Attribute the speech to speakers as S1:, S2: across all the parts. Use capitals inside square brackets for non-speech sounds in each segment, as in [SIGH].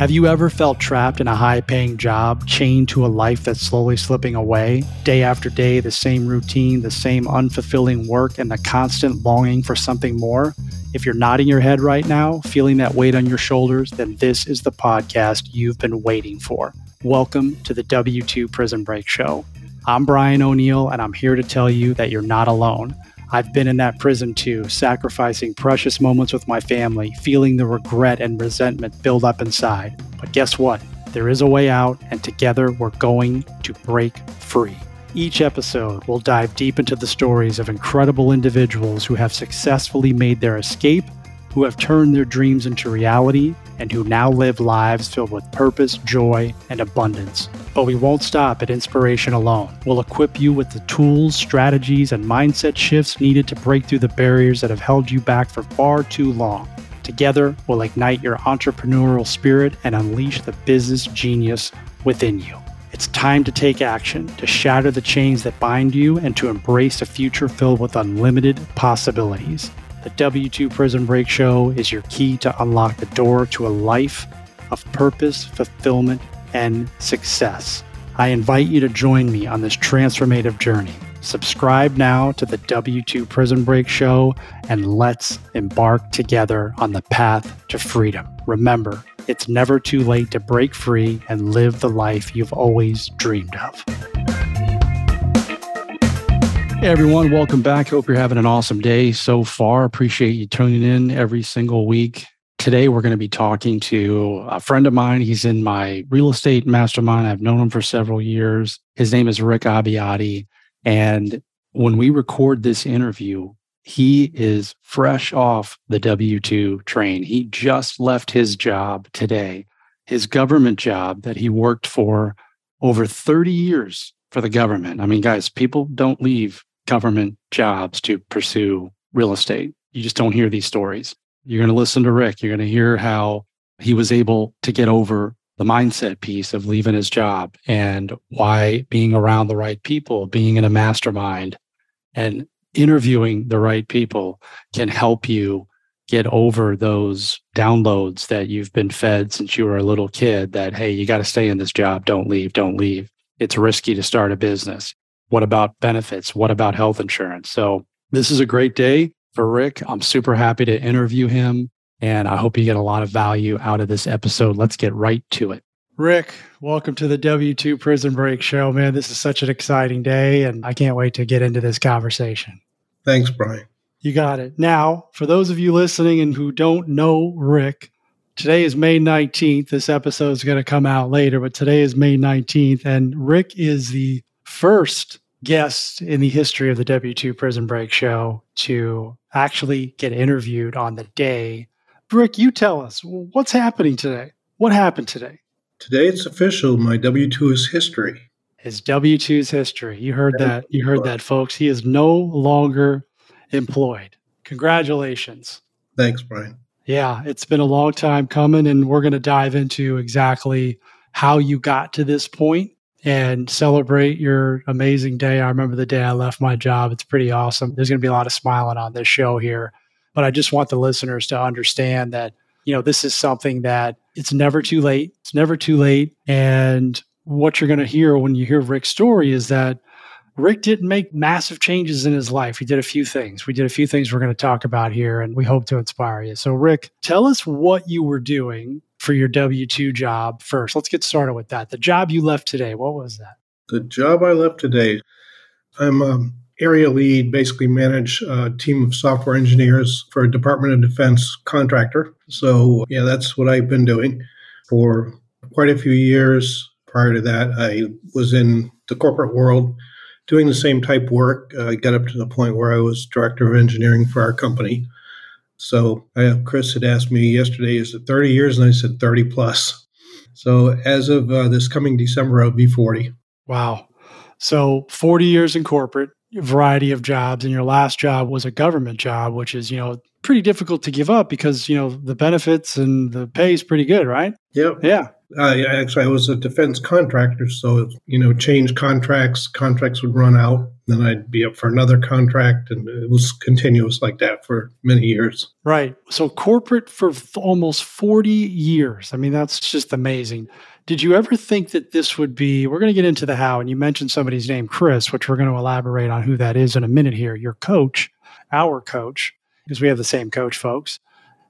S1: Have you ever felt trapped in a high paying job, chained to a life that's slowly slipping away? Day after day, the same routine, the same unfulfilling work, and the constant longing for something more? If you're nodding your head right now, feeling that weight on your shoulders, then this is the podcast you've been waiting for. Welcome to the W2 Prison Break Show. I'm Brian O'Neill, and I'm here to tell you that you're not alone. I've been in that prison too, sacrificing precious moments with my family, feeling the regret and resentment build up inside. But guess what? There is a way out, and together we're going to break free. Each episode will dive deep into the stories of incredible individuals who have successfully made their escape, who have turned their dreams into reality, and who now live lives filled with purpose, joy, and abundance. But we won't stop at inspiration alone. We'll equip you with the tools, strategies, and mindset shifts needed to break through the barriers that have held you back for far too long. Together, we'll ignite your entrepreneurial spirit and unleash the business genius within you. It's time to take action, to shatter the chains that bind you, and to embrace a future filled with unlimited possibilities. The W2 Prison Break Show is your key to unlock the door to a life of purpose, fulfillment, and success. I invite you to join me on this transformative journey. Subscribe now to the W2 Prison Break Show and let's embark together on the path to freedom. Remember, it's never too late to break free and live the life you've always dreamed of. Hey everyone, welcome back. Hope you're having an awesome day so far. Appreciate you tuning in every single week. Today we're going to be talking to a friend of mine. He's in my real estate mastermind. I've known him for several years. His name is Rick Abbiati. And when we record this interview, he is fresh off the W 2 train. He just left his job today, his government job that he worked for over 30 years for the government. I mean, guys, people don't leave government jobs to pursue real estate. You just don't hear these stories. You're going to listen to Rick. You're going to hear how he was able to get over the mindset piece of leaving his job and why being around the right people, being in a mastermind, and interviewing the right people can help you get over those downloads that you've been fed since you were a little kid that, hey, you got to stay in this job. Don't leave. Don't leave. It's risky to start a business. What about benefits? What about health insurance? So, this is a great day for Rick. I'm super happy to interview him, and I hope you get a lot of value out of this episode. Let's get right to it. Rick, welcome to the W2 Prison Break Show, man. This is such an exciting day, and I can't wait to get into this conversation.
S2: Thanks, Brian.
S1: You got it. Now, for those of you listening and who don't know Rick, today is May 19th. This episode is going to come out later, but today is May 19th, and Rick is the first guest in the history of the W2 Prison Break show to actually get interviewed on the day. Rick, you tell us what's happening today? What happened today?
S2: Today it's official. My W 2 is history.
S1: His W 2's history. You heard that. You heard that, folks. He is no longer employed. Congratulations.
S2: Thanks, Brian.
S1: Yeah, it's been a long time coming, and we're going to dive into exactly how you got to this point and celebrate your amazing day. I remember the day I left my job. It's pretty awesome. There's going to be a lot of smiling on this show here, but I just want the listeners to understand that, you know, this is something that it's never too late. It's never too late. And what you're going to hear when you hear Rick's story is that Rick didn't make massive changes in his life. He did a few things. We did a few things we're going to talk about here, and we hope to inspire you. So, Rick, tell us what you were doing for your W 2 job first. Let's get started with that. The job you left today, what was that?
S2: The job I left today, I'm um, area lead, basically manage a team of software engineers for a Department of Defense contractor. So, yeah, that's what I've been doing for quite a few years. Prior to that, I was in the corporate world doing the same type work. I got up to the point where I was director of engineering for our company. So I, Chris had asked me yesterday, is it 30 years? And I said 30 plus. So as of uh, this coming December, I'll be 40.
S1: Wow. So 40 years in corporate, variety of jobs, and your last job was a government job, which is, you know, pretty difficult to give up because, you know, the benefits and the pay is pretty good, right?
S2: Yep.
S1: Yeah.
S2: Actually, I was a defense contractor, so you know, change contracts. Contracts would run out, then I'd be up for another contract, and it was continuous like that for many years.
S1: Right. So corporate for almost forty years. I mean, that's just amazing. Did you ever think that this would be? We're going to get into the how, and you mentioned somebody's name, Chris, which we're going to elaborate on who that is in a minute here. Your coach, our coach, because we have the same coach, folks.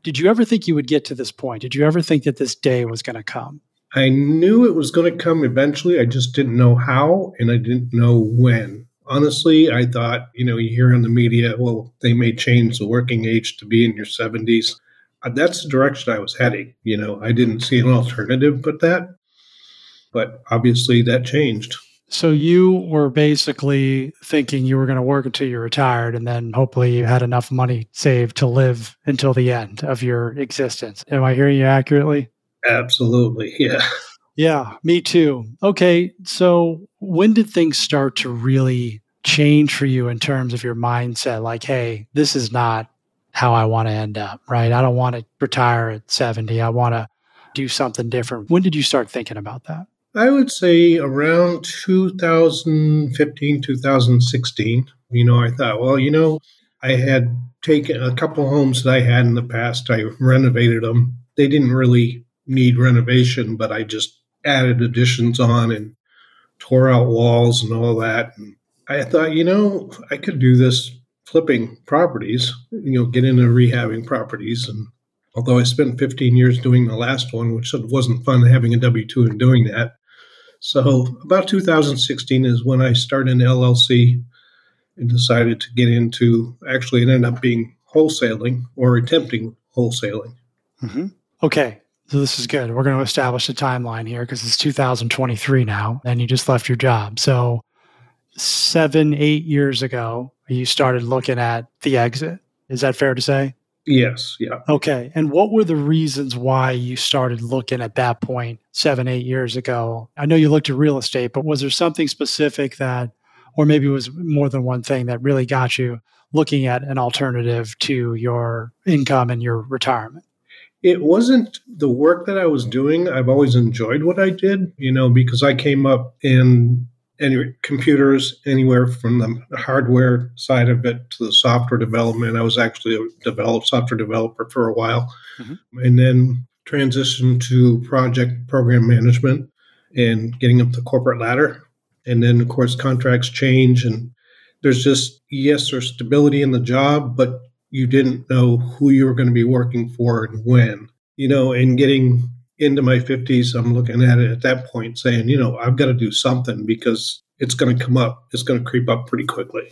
S1: Did you ever think you would get to this point? Did you ever think that this day was going to come?
S2: I knew it was going to come eventually. I just didn't know how and I didn't know when. Honestly, I thought, you know, you hear in the media, well, they may change the working age to be in your 70s. Uh, that's the direction I was heading. You know, I didn't see an alternative but that. But obviously that changed.
S1: So you were basically thinking you were going to work until you retired and then hopefully you had enough money saved to live until the end of your existence. Am I hearing you accurately?
S2: Absolutely. [LAUGHS] Yeah.
S1: Yeah, me too. Okay, so when did things start to really change for you in terms of your mindset? Like, hey, this is not how I want to end up, right? I don't want to retire at 70. I want to do something different. When did you start thinking about that?
S2: I would say around 2015, 2016. You know, I thought, well, you know, I had taken a couple homes that I had in the past, I renovated them. They didn't really need renovation, but I just added additions on and tore out walls and all that. And I thought, you know, I could do this flipping properties, you know, get into rehabbing properties. And although I spent 15 years doing the last one, which wasn't fun having a W 2 and doing that. So about 2016 is when I started an LLC and decided to get into actually, it ended up being wholesaling or attempting wholesaling.
S1: Mm-hmm. Okay. So this is good. We're going to establish a timeline here because it's 2023 now, and you just left your job. So seven, eight years ago, you started looking at the exit. Is that fair to say?
S2: Yes. Yeah.
S1: Okay. And what were the reasons why you started looking at that point seven, eight years ago? I know you looked at real estate, but was there something specific that, or maybe it was more than one thing that really got you looking at an alternative to your income and your retirement?
S2: It wasn't the work that I was doing. I've always enjoyed what I did, you know, because I came up in any computers anywhere from the hardware side of it to the software development. I was actually a develop, software developer for a while, mm-hmm. and then transitioned to project program management and getting up the corporate ladder. And then, of course, contracts change, and there's just yes, there's stability in the job, but you didn't know who you were going to be working for and when. You know, and getting into my 50s, I'm looking at it at that point saying, you know, I've got to do something because it's going to come up. It's going to creep up pretty quickly.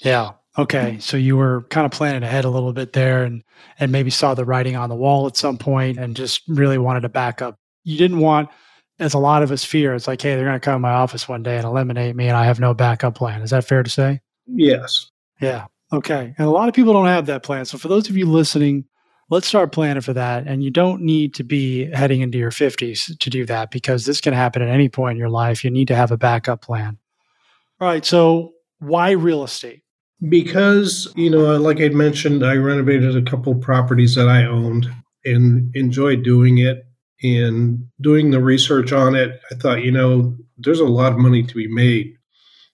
S1: Yeah. Okay. Mm-hmm. So you were kind of planning ahead a little bit there and and maybe saw the writing on the wall at some point and just really wanted to back up. You didn't want as a lot of us fear, it's like, hey, they're going to come to my office one day and eliminate me and I have no backup plan. Is that fair to say?
S2: Yes.
S1: Yeah. Okay. And a lot of people don't have that plan. So for those of you listening, let's start planning for that. And you don't need to be heading into your 50s to do that because this can happen at any point in your life. You need to have a backup plan. All right. So why real estate?
S2: Because, you know, like I mentioned, I renovated a couple properties that I owned and enjoyed doing it and doing the research on it. I thought, you know, there's a lot of money to be made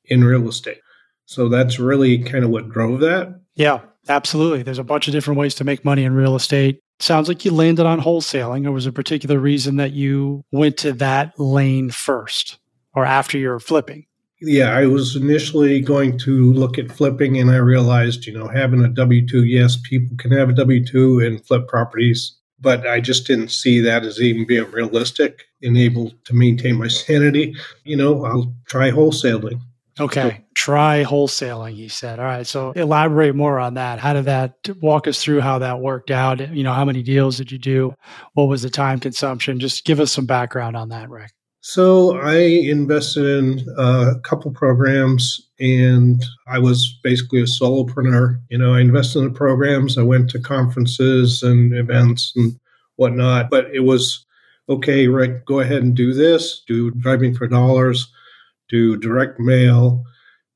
S2: in real estate. So that's really kind of what drove that.
S1: Yeah, absolutely. There's a bunch of different ways to make money in real estate. Sounds like you landed on wholesaling. Or was a particular reason that you went to that lane first or after you're flipping?
S2: Yeah, I was initially going to look at flipping and I realized, you know, having a W 2, yes, people can have a W 2 and flip properties, but I just didn't see that as even being realistic and able to maintain my sanity. You know, I'll try wholesaling.
S1: Okay. Try wholesaling, he said. All right. So elaborate more on that. How did that walk us through how that worked out? You know, how many deals did you do? What was the time consumption? Just give us some background on that, Rick.
S2: So I invested in a couple programs and I was basically a solopreneur. You know, I invested in the programs, I went to conferences and events and whatnot, but it was okay, Rick, go ahead and do this, do driving for dollars do direct mail,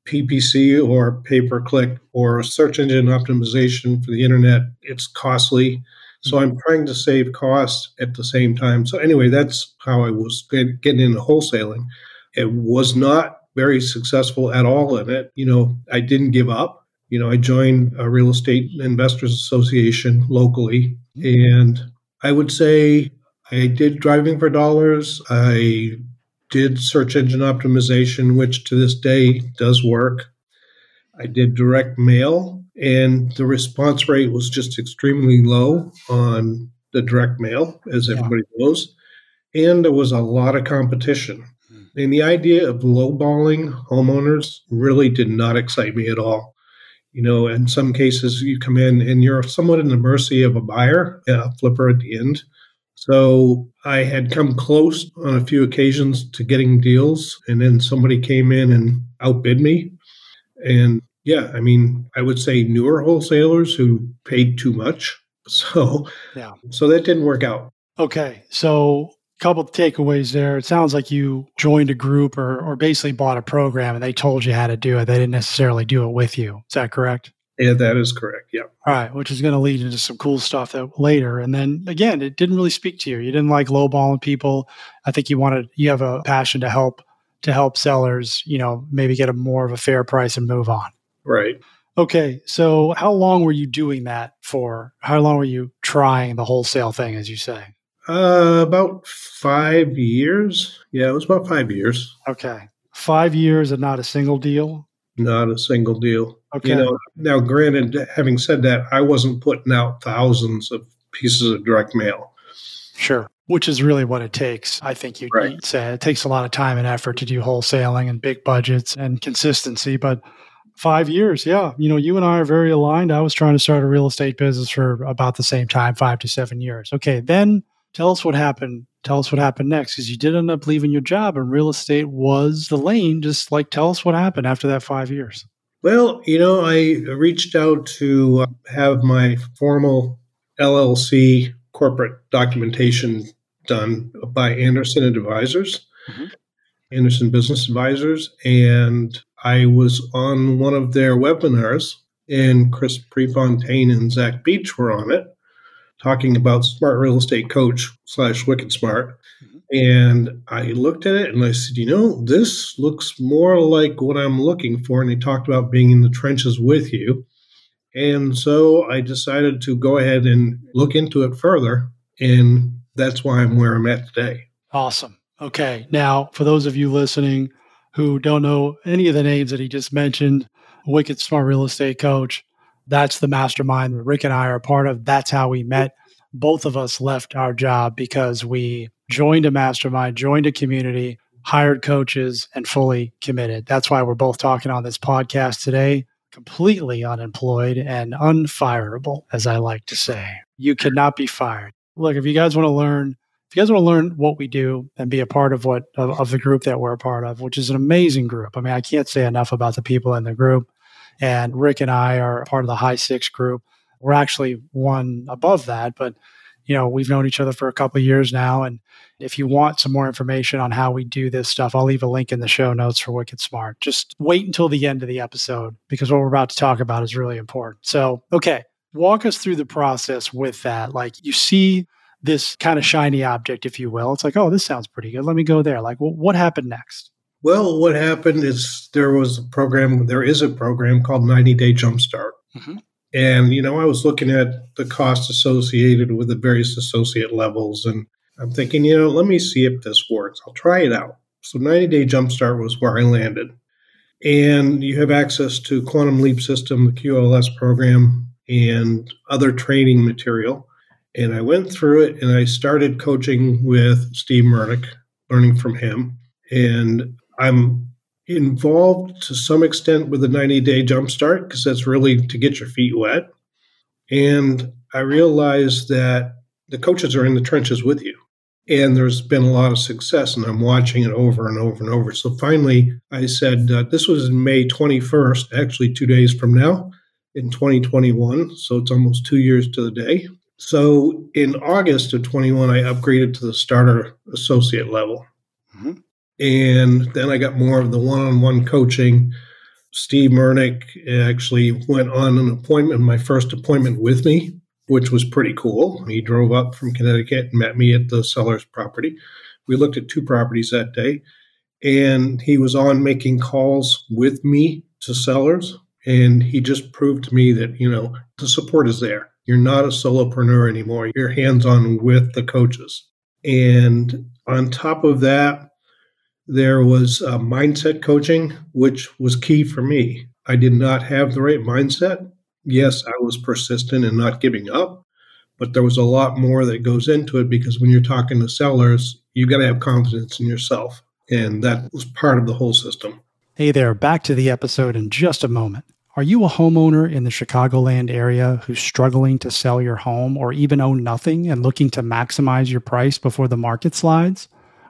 S2: PPC or pay per click or search engine optimization for the internet. It's costly. So I'm trying to save costs at the same time. So anyway, that's how I was getting into wholesaling. It was not very successful at all in it. You know, I didn't give up. You know, I joined a real estate investors association locally and I would say I did driving for dollars. I did search engine optimization, which to this day does work. I did direct mail, and the response rate was just extremely low on the direct mail, as yeah. everybody knows. And there was a lot of competition. Hmm. And the idea of lowballing homeowners really did not excite me at all. You know, in some cases, you come in and you're somewhat in the mercy of a buyer, a flipper at the end. So I had come close on a few occasions to getting deals, and then somebody came in and outbid me. And yeah, I mean, I would say newer wholesalers who paid too much. [LAUGHS] So yeah, so that didn't work out.
S1: Okay, so a couple of takeaways there. It sounds like you joined a group or or basically bought a program, and they told you how to do it. They didn't necessarily do it with you. Is that correct?
S2: Yeah, that is correct. Yeah.
S1: All right, which is going to lead into some cool stuff that later. And then again, it didn't really speak to you. You didn't like lowballing people. I think you wanted you have a passion to help to help sellers, you know, maybe get a more of a fair price and move on.
S2: Right.
S1: Okay. So how long were you doing that for? How long were you trying the wholesale thing, as you say?
S2: Uh, about five years. Yeah, it was about five years.
S1: Okay. Five years and not a single deal?
S2: Not a single deal.
S1: Okay.
S2: You know, now granted, having said that, I wasn't putting out thousands of pieces of direct mail.
S1: Sure. Which is really what it takes. I think you'd right. say it takes a lot of time and effort to do wholesaling and big budgets and consistency, but Five years, yeah. You know, you and I are very aligned. I was trying to start a real estate business for about the same time, five to seven years. Okay, then tell us what happened. Tell us what happened next because you did end up leaving your job and real estate was the lane. Just like tell us what happened after that five years.
S2: Well, you know, I reached out to uh, have my formal LLC corporate documentation done by Anderson Advisors, mm-hmm. Anderson Business Advisors, and I was on one of their webinars, and Chris Prefontaine and Zach Beach were on it, talking about smart real estate coach slash wicked smart. And I looked at it and I said, you know, this looks more like what I'm looking for. And they talked about being in the trenches with you. And so I decided to go ahead and look into it further. And that's why I'm where I'm at today.
S1: Awesome. Okay. Now, for those of you listening, who don't know any of the names that he just mentioned, Wicked Smart Real Estate Coach. That's the mastermind Rick and I are part of. That's how we met. Both of us left our job because we joined a mastermind, joined a community, hired coaches, and fully committed. That's why we're both talking on this podcast today, completely unemployed and unfireable, as I like to say. You cannot be fired. Look, if you guys want to learn if you guys want to learn what we do and be a part of what of, of, the group that we're a part of, which is an amazing group. I mean, I can't say enough about the people in the group. And Rick and I are part of the High Six group. We're actually one above that, but you know, we've known each other for a couple of years now. And if you want some more information on how we do this stuff, I'll leave a link in the show notes for Wicked Smart. Just wait until the end of the episode because what we're about to talk about is really important. So, okay, walk us through the process with that. Like you see this kind of shiny object, if you will. It's like, oh, this sounds pretty good. Let me go there. Like, well, what happened next?
S2: Well, what happened is there was a program, there is a program called 90 Day Jumpstart. Mm-hmm. And, you know, I was looking at the cost associated with the various associate levels. And I'm thinking, you know, let me see if this works. I'll try it out. So 90 Day Jumpstart was where I landed. And you have access to Quantum Leap System, the QLS program, and other training material. And I went through it and I started coaching with Steve Murnick, learning from him. And I'm involved to some extent with the 90 day jumpstart because that's really to get your feet wet. And I realized that the coaches are in the trenches with you. And there's been a lot of success, and I'm watching it over and over and over. So finally, I said, uh, this was May 21st, actually two days from now in 2021. So it's almost two years to the day. So in August of 21, I upgraded to the starter associate level. Mm-hmm. And then I got more of the one on one coaching. Steve Murnick actually went on an appointment, my first appointment with me. which was pretty cool. He drove up from Connecticut and met me at the seller's property. We looked at two properties that day, and he was on making calls with me to sellers. And he just proved to me that, you know, the support is there. You're not a solopreneur anymore. You're hands on with the coaches. And on top of that, there was uh, mindset coaching, which was key for me. I did not have the right mindset. Yes, I was persistent and not giving up, but there was a lot more that goes into it because when you're talking to sellers, you got to have confidence in yourself. And that was part of the whole system.
S1: Hey there, back to the episode in just a moment. Are you a homeowner in the Chicagoland area who's struggling to sell your home or even own nothing and looking to maximize your price before the market slides?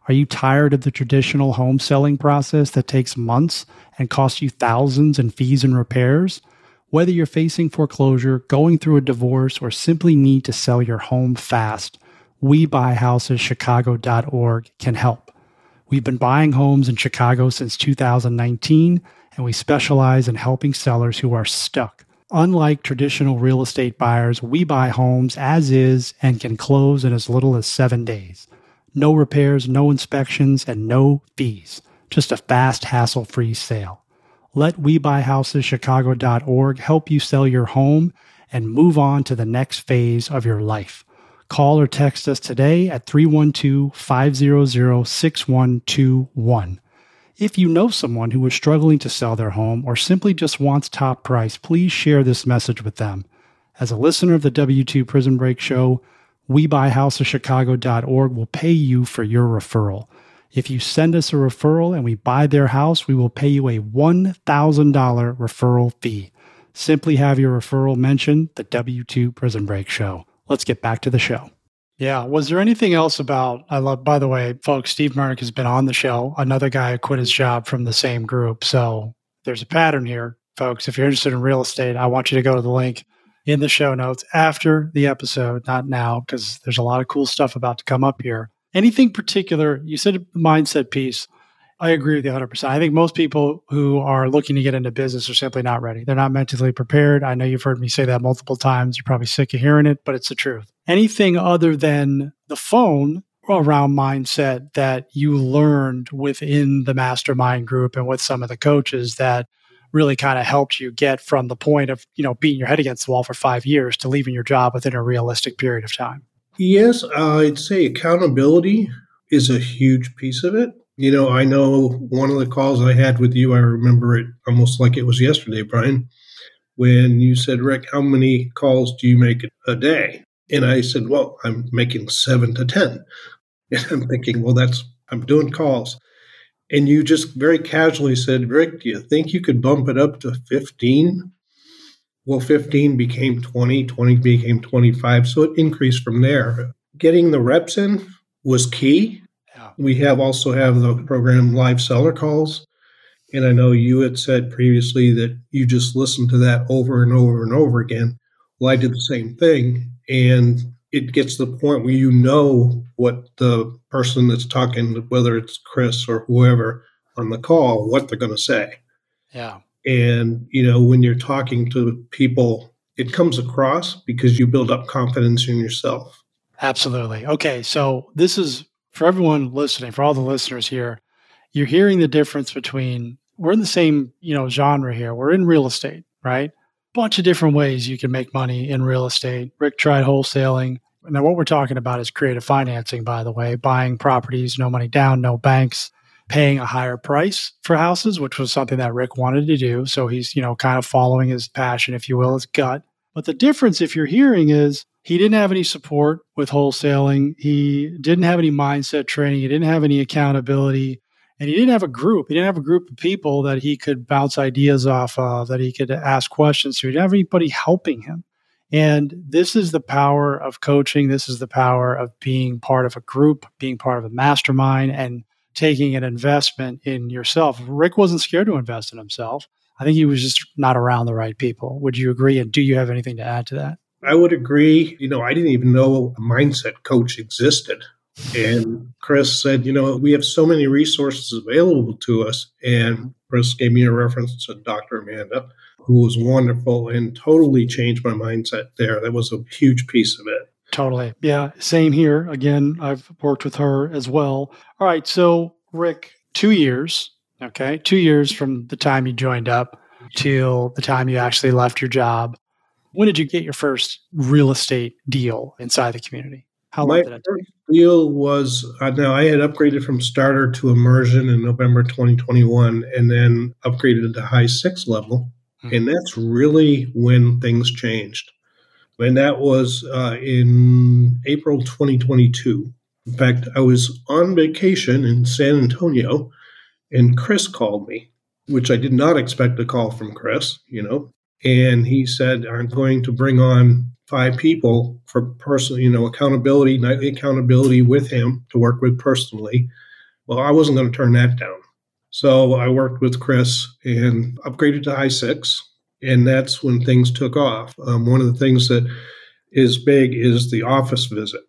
S1: Are you tired of the traditional home selling process that takes months and costs you thousands in fees and repairs? Whether you're facing foreclosure, going through a divorce, or simply need to sell your home fast, WeBuyHousesChicago.org can help. We've been buying homes in Chicago since 2019, and we specialize in helping sellers who are stuck. Unlike traditional real estate buyers, we buy homes as is and can close in as little as seven days no repairs, no inspections, and no fees. Just a fast, hassle free sale. Let WeBuyHousesChicago.org help you sell your home and move on to the next phase of your life. Call or text us today at 312 500 6121. If you know someone who is struggling to sell their home or simply just wants top price, please share this message with them. As a listener of the W2 Prison Break Show, WeBuyHousesChicago.org will pay you for your referral. If you send us a referral and we buy their house, we will pay you a $1,000 referral fee. Simply have your referral mention the W2 Prison Break Show. Let's get back to the show. Yeah. Was there anything else about? I love, by the way, folks, Steve Mernick has been on the show. Another guy who quit his job from the same group. So there's a pattern here, folks. If you're interested in real estate, I want you to go to the link in the show notes after the episode, not now, because there's a lot of cool stuff about to come up here. Anything particular? You said mindset piece. I agree with you 100%. I think most people who are looking to get into business are simply not ready. They're not mentally prepared. I know you've heard me say that multiple times. You're probably sick of hearing it, but it's the truth. Anything other than the phone around mindset that you learned within the mastermind group and with some of the coaches that really kind of helped you get from the point of, you know, beating your head against the wall for five years to leaving your job within a realistic period of time?
S2: Yes, I'd say accountability is a huge piece of it. You know, I know one of the calls I had with you, I remember it almost like it was yesterday, Brian, when you said, Rick, how many calls do you make a day? And I said, well, I'm making seven to 10. [LAUGHS] And I'm thinking, well, that's, I'm doing calls. And you just very casually said, Rick, do you think you could bump it up to 15? Well, 15 became 20, 20 became 25. So it increased from there. Getting the reps in was key. Yeah. We have also have the program live seller calls. And I know you had said previously that you just listened to that over and over and over again. Well, I did the same thing. And it gets to the point where you know what the person that's talking, whether it's Chris or whoever on the call, what they're going to say.
S1: Yeah.
S2: And, you know, when you're talking to people, it comes across because you build up confidence in yourself.
S1: Absolutely. Okay. So this is for everyone listening, for all the listeners here, you're hearing the difference between we're in the same, you know, genre here. We're in real estate, right? Bunch of different ways you can make money in real estate. Rick tried wholesaling. Now, what we're talking about is creative financing, by the way, buying properties, no money down, no banks, paying a higher price for houses, which was something that Rick wanted to do. So he's, you know, kind of following his passion, if you will, his gut. But the difference, if you're hearing, is he didn't have any support with wholesaling. He didn't have any mindset training. He didn't have any accountability. And he didn't have a group. He didn't have a group of people that he could bounce ideas off of, that he could ask questions to. He didn't have anybody helping him. And this is the power of coaching. This is the power of being part of a group, being part of a mastermind, and taking an investment in yourself. Rick wasn't scared to invest in himself. I think he was just not around the right people. Would you agree? And do you have anything to add to that?
S2: I would agree. You know, I didn't even know a mindset coach existed. And Chris said, you know, we have so many resources available to us. And Chris gave me a reference to Dr. Amanda who was wonderful and totally changed my mindset there. That was a huge piece of it.
S1: Totally. Yeah. Same here. Again, I've worked with her as well. All right. So, Rick, two years. Okay. Two years from the time you joined up till the time you actually left your job. When did you get your first real estate deal inside the community? How
S2: long My did it take? deal was uh, now I had upgraded from starter to immersion in November 2021 and then upgraded to high six level. Mm-hmm. And that's really when things changed. And that was uh, in April 2022. In fact, I was on vacation in San Antonio and Chris called me, which I did not expect a call from Chris, you know. And he said, I'm going to bring on five people for personal, you know, accountability, nightly accountability with him to work with personally. Well, I wasn't going to turn that down. So I worked with Chris and upgraded to high six. And that's when things took off. Um, one of the things that is big is the office visit.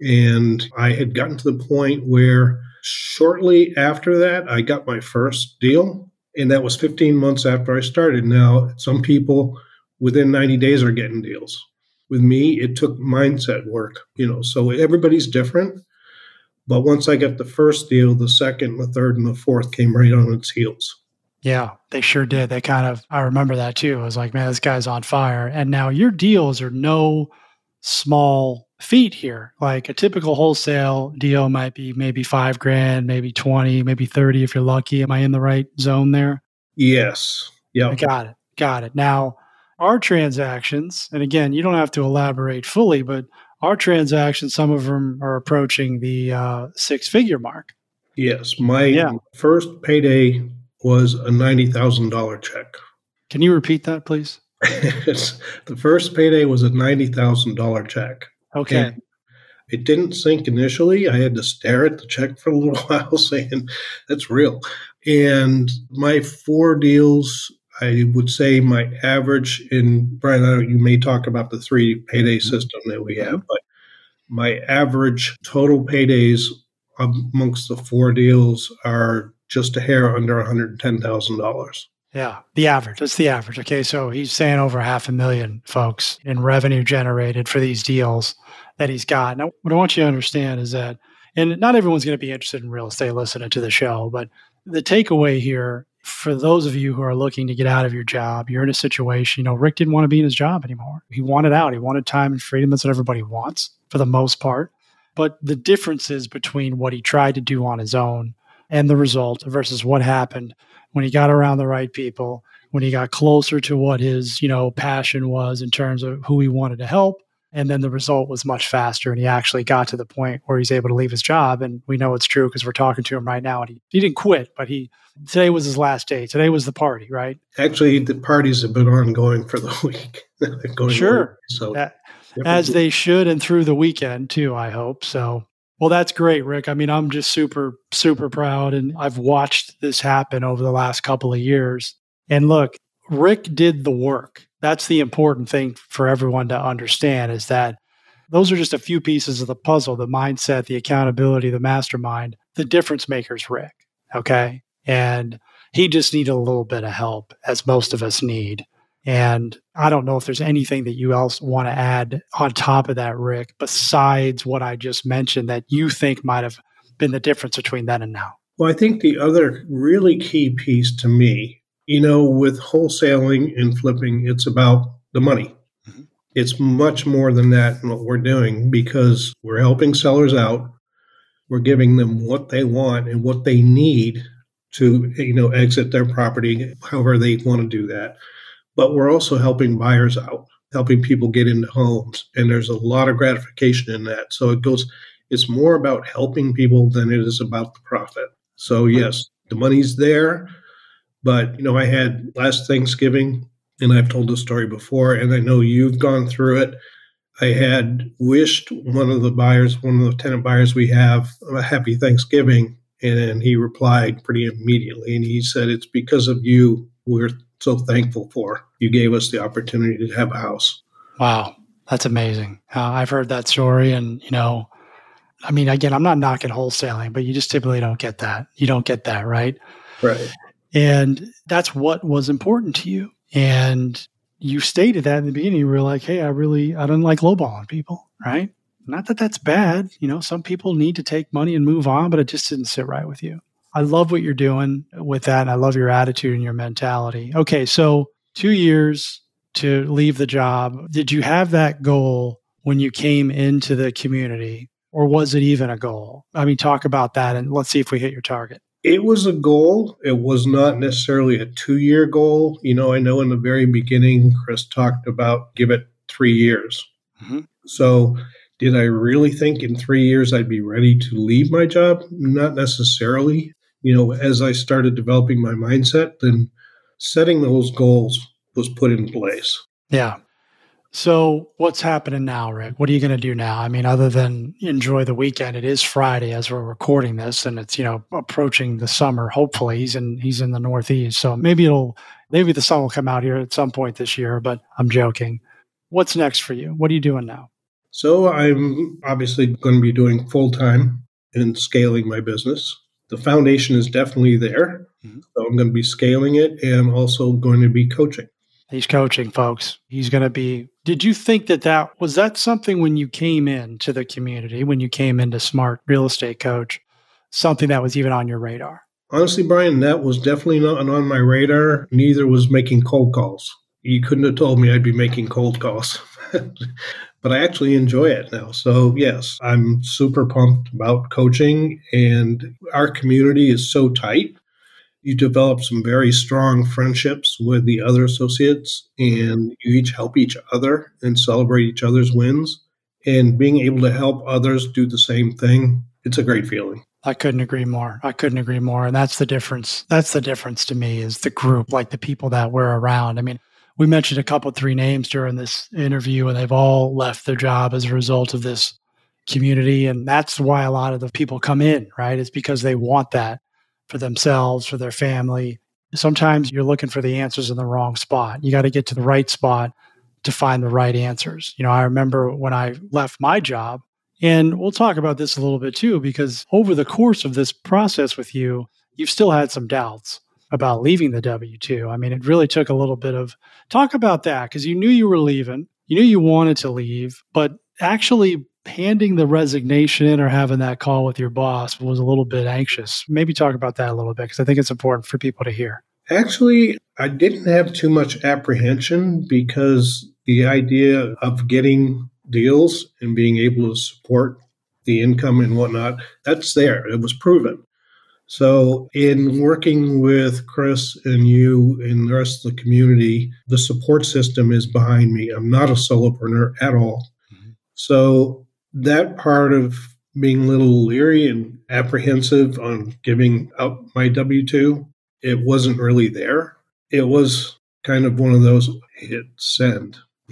S2: And I had gotten to the point where shortly after that, I got my first deal. And that was 15 months after I started. Now, some people within 90 days are getting deals. With me, it took mindset work, you know, so everybody's different. But once I got the first deal, the second, the third, and the fourth came right on its heels.
S1: Yeah, they sure did. They kind of, I remember that too. I was like, man, this guy's on fire. And now your deals are no small feat here. Like a typical wholesale deal might be maybe five grand, maybe 20, maybe 30 if you're lucky. Am I in the right zone there?
S2: Yes. Yeah.
S1: Got it. Got it. Now, our transactions, and again, you don't have to elaborate fully, but our transactions, some of them are approaching the uh, six figure mark.
S2: Yes. My yeah. first payday was a $90,000 check.
S1: Can you repeat that, please? [LAUGHS]
S2: the first payday was a $90,000 check.
S1: Okay. And
S2: it didn't sink initially. I had to stare at the check for a little [LAUGHS] while saying, that's real. And my four deals I would say my average in Brian, you may talk about the three payday mm-hmm. system that we have, but my average total paydays amongst the four deals are just a hair under $110,000.
S1: Yeah, the average. That's the average. Okay, so he's saying over half a million folks in revenue generated for these deals that he's got. Now, what I want you to understand is that, and not everyone's going to be interested in real estate listening to the show, but the takeaway here for those of you who are looking to get out of your job, you're in a situation, you know, Rick didn't want to be in his job anymore. He wanted out. He wanted time and freedom. That's what everybody wants for the most part. But the differences between what he tried to do on his own and the result versus what happened when he got around the right people, when he got closer to what his, you know, passion was in terms of who he wanted to help, and then the result was much faster. And he actually got to the point where he's able to leave his job. And we know it's true because we're talking to him right now. And he, he didn't quit, but he today was his last day. Today was the party, right?
S2: Actually, the parties have been ongoing for the [LAUGHS] week.
S1: sure. so as they should and through the weekend too, I hope. So well, that's great, Rick. I mean, I'm just super, super proud. And I've watched this happen over the last couple of years. And look, Rick did the work that's the important thing for everyone to understand is that those are just a few pieces of the puzzle the mindset the accountability the mastermind the difference makers rick okay? And he just needed a little bit of help as most of us need. And i don't know if there's anything that you else want to add on top of that rick besides what i just mentioned that you think might have been the difference between then and now?
S2: Well i think the other really key piece to me you know, with wholesaling and flipping, it's about the money. Mm-hmm. It's much more than that in what we're doing because we're helping sellers out. We're giving them what they want and what they need to, you know, exit their property, however they want to do that. But we're also helping buyers out, helping people get into homes. And there's a lot of gratification in that. So it goes, it's more about helping people than it is about the profit. So, yes, the money's there but, you know, I had last Thanksgiving, and I've told this story before, and I know you've gone through it. I had wished one of the buyers, one of the tenant buyers we have, a happy Thanksgiving. And he replied pretty immediately. And he said, It's because of you we're so thankful for. You gave us the opportunity to have a house.
S1: Wow. That's amazing. Uh, I've heard that story. And, you know, I mean, again, I'm not knocking wholesaling, but you just typically don't get that. You don't get that, right?
S2: Right.
S1: And that's what was important to you. And you stated that in the beginning. You were like, hey, I really, I don't like lowballing people, right? Not that that's bad. You know, some people need to take money and move on, but it just didn't sit right with you. I love what you're doing with that. And I love your attitude and your mentality. Okay. So, two years to leave the job. Did you have that goal when you came into the community, or was it even a goal? I mean, talk about that and let's see if we hit your target.
S2: It was a goal. It was not necessarily a two year goal. You know, I know in the very beginning, Chris talked about give it three years. Mm-hmm. So, did I really think in three years I'd be ready to leave my job? Not necessarily. You know, as I started developing my mindset, then setting those goals was put in place.
S1: Yeah. So, what's happening now, Rick? What are you going to do now? I mean, other than enjoy the weekend, it is Friday as we're recording this, and it's you know approaching the summer. Hopefully, he's in he's in the Northeast, so maybe it'll maybe the sun will come out here at some point this year. But I'm joking. What's next for you? What are you doing now?
S2: So, I'm obviously going to be doing full time in scaling my business. The foundation is definitely there, mm-hmm. so I'm going to be scaling it and also going to be coaching.
S1: He's coaching, folks. He's going to be. Did you think that that was that something when you came into the community, when you came into Smart Real Estate Coach, something that was even on your radar?
S2: Honestly, Brian, that was definitely not on my radar. Neither was making cold calls. You couldn't have told me I'd be making cold calls. [LAUGHS] but I actually enjoy it now. So, yes, I'm super pumped about coaching, and our community is so tight you develop some very strong friendships with the other associates and you each help each other and celebrate each other's wins. And being able to help others do the same thing it's a great feeling.
S1: I couldn't agree more. I couldn't agree more. And that's the difference. That's the difference to me is the group like the people that we're around. I mean we mentioned a couple three names during this interview and they've all left their job as a result of this community. And that's why a lot of the people come in right? It's because they want that for themselves, for their family. Sometimes you're looking for the answers in the wrong spot. You got to get to the right spot to find the right answers. You know, I remember when I left my job, and we'll talk about this a little bit too, because over the course of this process with you, you've still had some doubts about leaving the W 2. I mean, it really took a little bit of talk about that because you knew you were leaving, you knew you wanted to leave, but actually handing the resignation in or having that call with your boss was a little bit anxious. Maybe talk about that a little bit because I think it's important for people to hear.
S2: Actually, I didn't have too much apprehension because the idea of getting deals and being able to support the income and whatnot, that's there. It was proven. So, in working with Chris and you and the rest of the community, the support system is behind me. I'm not a solopreneur at all. Mm-hmm. So, that part of being a little leery and apprehensive on giving up my W 2, it wasn't really there. It was kind of one of those hit send. [LAUGHS]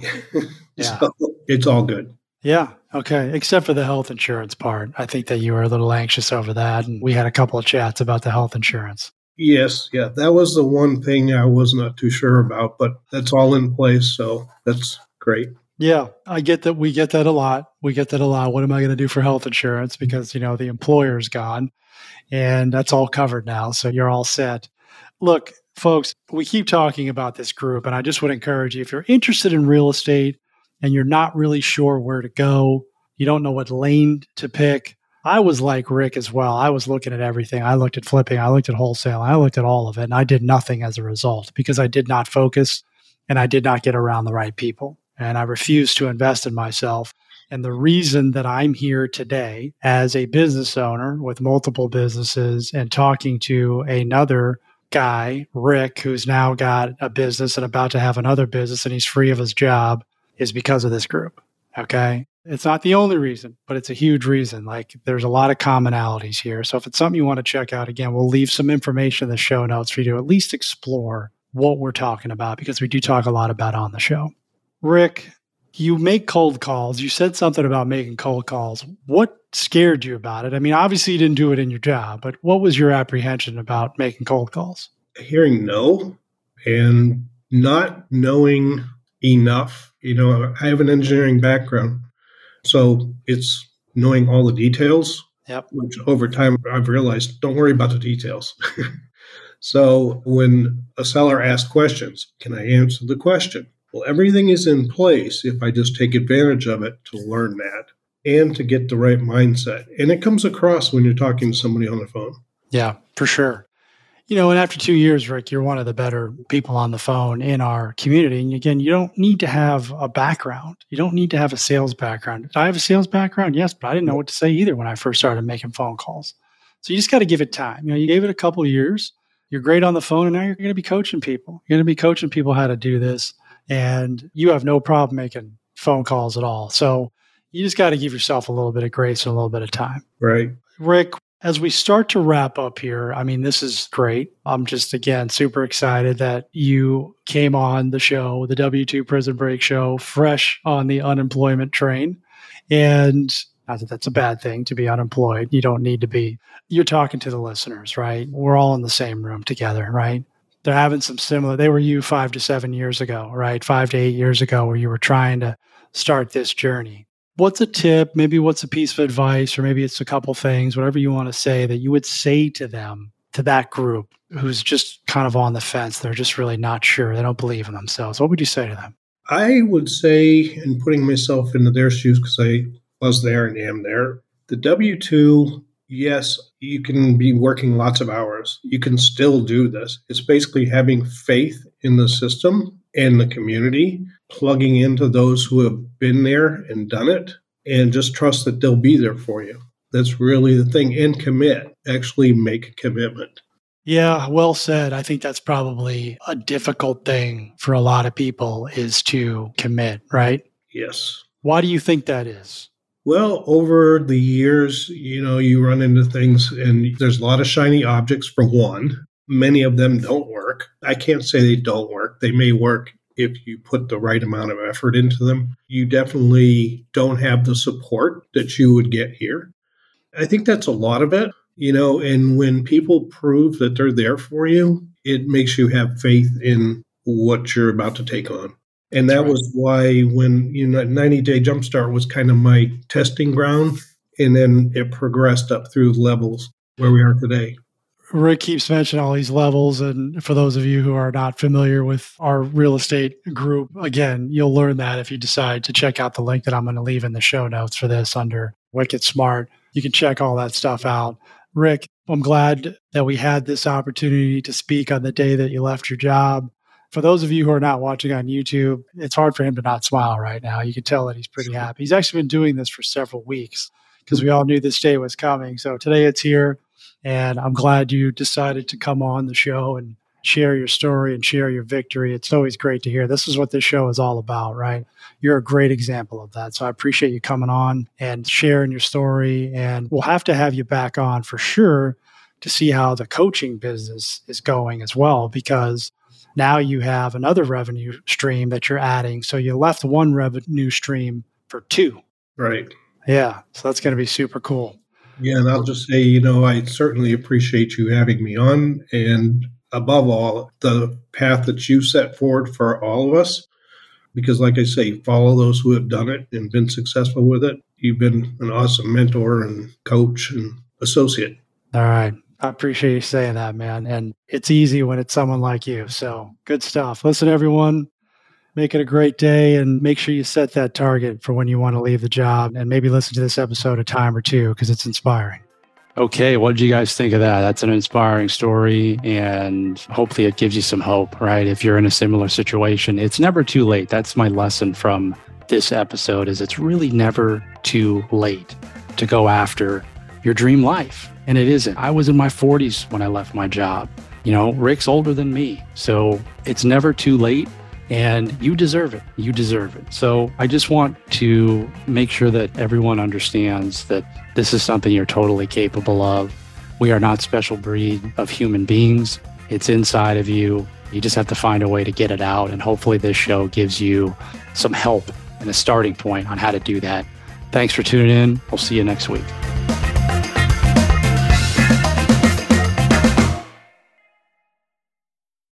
S2: yeah. So it's all good.
S1: Yeah. Okay. Except for the health insurance part. I think that you were a little anxious over that. And we had a couple of chats about the health insurance.
S2: Yes. Yeah. That was the one thing I was not too sure about, but that's all in place. So that's great.
S1: Yeah, I get that. We get that a lot. We get that a lot. What am I going to do for health insurance? Because, you know, the employer's gone and that's all covered now. So you're all set. Look, folks, we keep talking about this group, and I just would encourage you if you're interested in real estate and you're not really sure where to go, you don't know what lane to pick. I was like Rick as well. I was looking at everything. I looked at flipping, I looked at wholesale, I looked at all of it, and I did nothing as a result because I did not focus and I did not get around the right people and I refuse to invest in myself. And the reason that I'm here today as a business owner with multiple businesses and talking to another guy, Rick, who's now got a business and about to have another business and he's free of his job is because of this group. Okay. It's not the only reason, but it's a huge reason. Like there's a lot of commonalities here. So if it's something you want to check out, again, we'll leave some information in the show notes for you to at least explore what we're talking about because we do talk a lot about on the show. Rick, you make cold calls. You said something about making cold calls. What scared you about it? I mean, obviously you didn't do it in your job, but what was your apprehension about making cold calls?
S2: Hearing no and not knowing enough. You know, I have an engineering background, so it's knowing all the details.
S1: Yep.
S2: Which over time I've realized, don't worry about the details. [LAUGHS] So when a seller asks questions, can I answer the question? Well, everything is in place if I just take advantage of it to learn that and to get the right mindset. And it comes across when you're talking to somebody on the phone.
S1: Yeah, for sure. You know, and after two years, Rick, you're one of the better people on the phone in our community. And again, you don't need to have a background. You don't need to have a sales background. Did I have a sales background? Yes, but I didn't know what to say either when I first started making phone calls. So you just got to give it time. You know, you gave it a couple years. You're great on the phone, and now you're going to be coaching people. You're going to be coaching people how to do this, and you have no problem making phone calls at all. So you just got to give yourself a little bit of grace and a little bit of time.
S2: Right.
S1: Rick, as we start to wrap up here, I mean, this is great. I'm just, again, super excited that you came on the show, the W2 Prison Break show, fresh on the unemployment train. And not that that's a bad thing to be unemployed. You don't need to be. You're talking to the listeners, right? We're all in the same room together, right? They're having some similar, they were you five to seven years ago, right? Five to eight years ago, where you were trying to start this journey what's a tip maybe what's a piece of advice or maybe it's a couple things whatever you want to say that you would say to them to that group who's just kind of on the fence they're just really not sure they don't believe in themselves what would you say to them
S2: i would say in putting myself into their shoes because i was there and am there the w2 yes you can be working lots of hours you can still do this it's basically having faith in the system and the community plugging into those who have been there and done it and just trust that they'll be there for you. That's really the thing. And commit, actually make a commitment.
S1: Yeah, well said. I think that's probably a difficult thing for a lot of people is to commit, right?
S2: Yes.
S1: Why do you think that is?
S2: Well, over the years, you know, you run into things and there's a lot of shiny objects for one. Many of them don't work. I can't say they don't work. They may work if you put the right amount of effort into them. You definitely don't have the support that you would get here. I think that's a lot of it, you know, and when people prove that they're there for you, it makes you have faith in what you're about to take on. And that right. was why when you know 90 Day Jumpstart was kind of my testing ground and then it progressed up through levels where we are today.
S1: Rick keeps mentioning all these levels. And for those of you who are not familiar with our real estate group, again, you'll learn that if you decide to check out the link that I'm going to leave in the show notes for this under Wicked Smart. You can check all that stuff out. Rick, I'm glad that we had this opportunity to speak on the day that you left your job. For those of you who are not watching on YouTube, it's hard for him to not smile right now. You can tell that he's pretty happy. He's actually been doing this for several weeks because we all knew this day was coming. So today it's here. And I'm glad you decided to come on the show and share your story and share your victory. It's always great to hear. This is what this show is all about, right? You're a great example of that. So I appreciate you coming on and sharing your story. And we'll have to have you back on for sure to see how the coaching business is going as well, because now you have another revenue stream that you're adding. So you left one revenue stream for two.
S2: Right.
S1: Yeah. So that's going to be super cool.
S2: Yeah, and I'll just say, you know, I certainly appreciate you having me on. And above all, the path that you set forward for all of us. Because, like I say, follow those who have done it and been successful with it. You've been an awesome mentor and coach and associate.
S1: All right. I appreciate you saying that, man. And it's easy when it's someone like you. So good stuff. Listen, everyone, Make it a great day and make sure you set that target for when you want to leave the job and maybe listen to this episode a time or two because it's inspiring. Okay, what did you guys think of that? That's an inspiring story, and hopefully, it gives you some hope, right? If you're in a similar situation, it's never too late. That's my lesson from this episode: is it's really never too late to go after your dream life, and it isn't. I was in my 40s when I left my job. You know, Rick's older than me, so it's never too late and you deserve it. You deserve it. So I just want to make sure that everyone understands that this is something you're totally capable of. We are not special breed of human beings. It's inside of you. You just have to find a way to get it out. And hopefully, this show gives you some help and a starting point on how to do that. Thanks for tuning in. We'll see you next week.